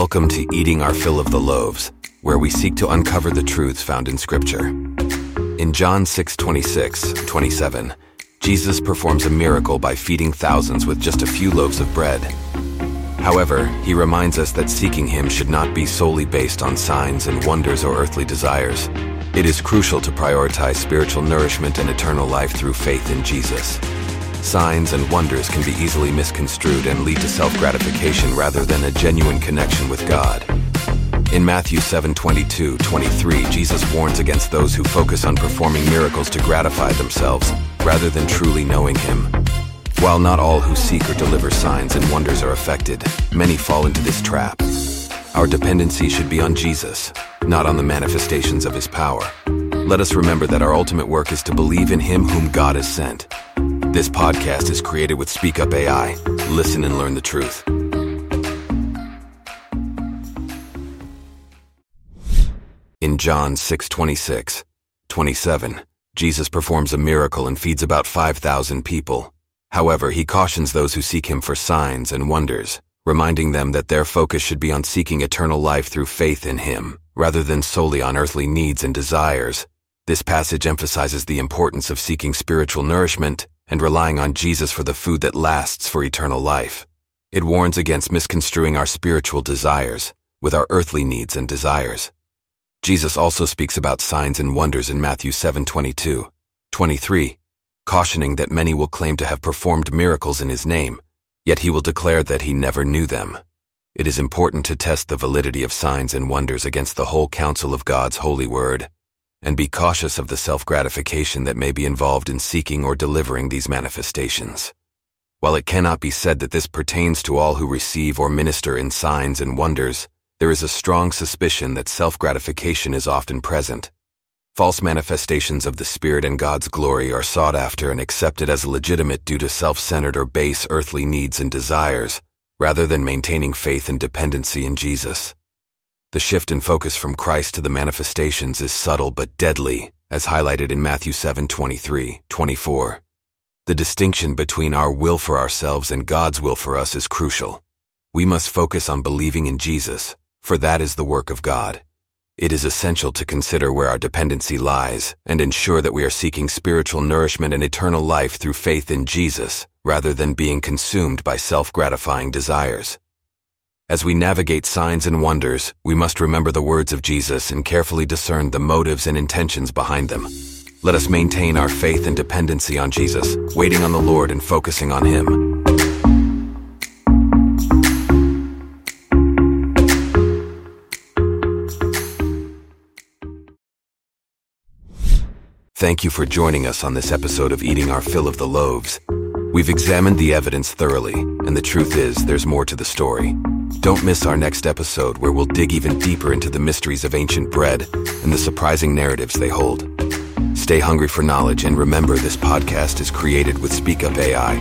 Welcome to Eating Our Fill of the Loaves, where we seek to uncover the truths found in Scripture. In John 6 26, 27, Jesus performs a miracle by feeding thousands with just a few loaves of bread. However, he reminds us that seeking him should not be solely based on signs and wonders or earthly desires. It is crucial to prioritize spiritual nourishment and eternal life through faith in Jesus. Signs and wonders can be easily misconstrued and lead to self-gratification rather than a genuine connection with God. In Matthew 7 22 23, Jesus warns against those who focus on performing miracles to gratify themselves rather than truly knowing Him. While not all who seek or deliver signs and wonders are affected, many fall into this trap. Our dependency should be on Jesus, not on the manifestations of His power. Let us remember that our ultimate work is to believe in Him whom God has sent. This podcast is created with Speak Up AI. Listen and learn the truth. In John 6 26, 27, Jesus performs a miracle and feeds about 5,000 people. However, he cautions those who seek him for signs and wonders, reminding them that their focus should be on seeking eternal life through faith in him, rather than solely on earthly needs and desires. This passage emphasizes the importance of seeking spiritual nourishment and relying on Jesus for the food that lasts for eternal life. It warns against misconstruing our spiritual desires with our earthly needs and desires. Jesus also speaks about signs and wonders in Matthew 7 22, 23, cautioning that many will claim to have performed miracles in his name, yet he will declare that he never knew them. It is important to test the validity of signs and wonders against the whole counsel of God's holy word, and be cautious of the self-gratification that may be involved in seeking or delivering these manifestations. While it cannot be said that this pertains to all who receive or minister in signs and wonders, there is a strong suspicion that self-gratification is often present. False manifestations of the Spirit and God's glory are sought after and accepted as legitimate due to self-centered or base earthly needs and desires, rather than maintaining faith and dependency in Jesus. The shift in focus from Christ to the manifestations is subtle but deadly, as highlighted in Matthew 7 23, 24. The distinction between our will for ourselves and God's will for us is crucial. We must focus on believing in Jesus, for that is the work of God. It is essential to consider where our dependency lies and ensure that we are seeking spiritual nourishment and eternal life through faith in Jesus, rather than being consumed by self-gratifying desires. As we navigate signs and wonders, we must remember the words of Jesus and carefully discern the motives and intentions behind them. Let us maintain our faith and dependency on Jesus, waiting on the Lord and focusing on Him. Thank you for joining us on this episode of Eating Our Fill of the Loaves. We've examined the evidence thoroughly, and the truth is, there's more to the story. Don't miss our next episode where we'll dig even deeper into the mysteries of ancient bread and the surprising narratives they hold. Stay hungry for knowledge and remember this podcast is created with Speak Up AI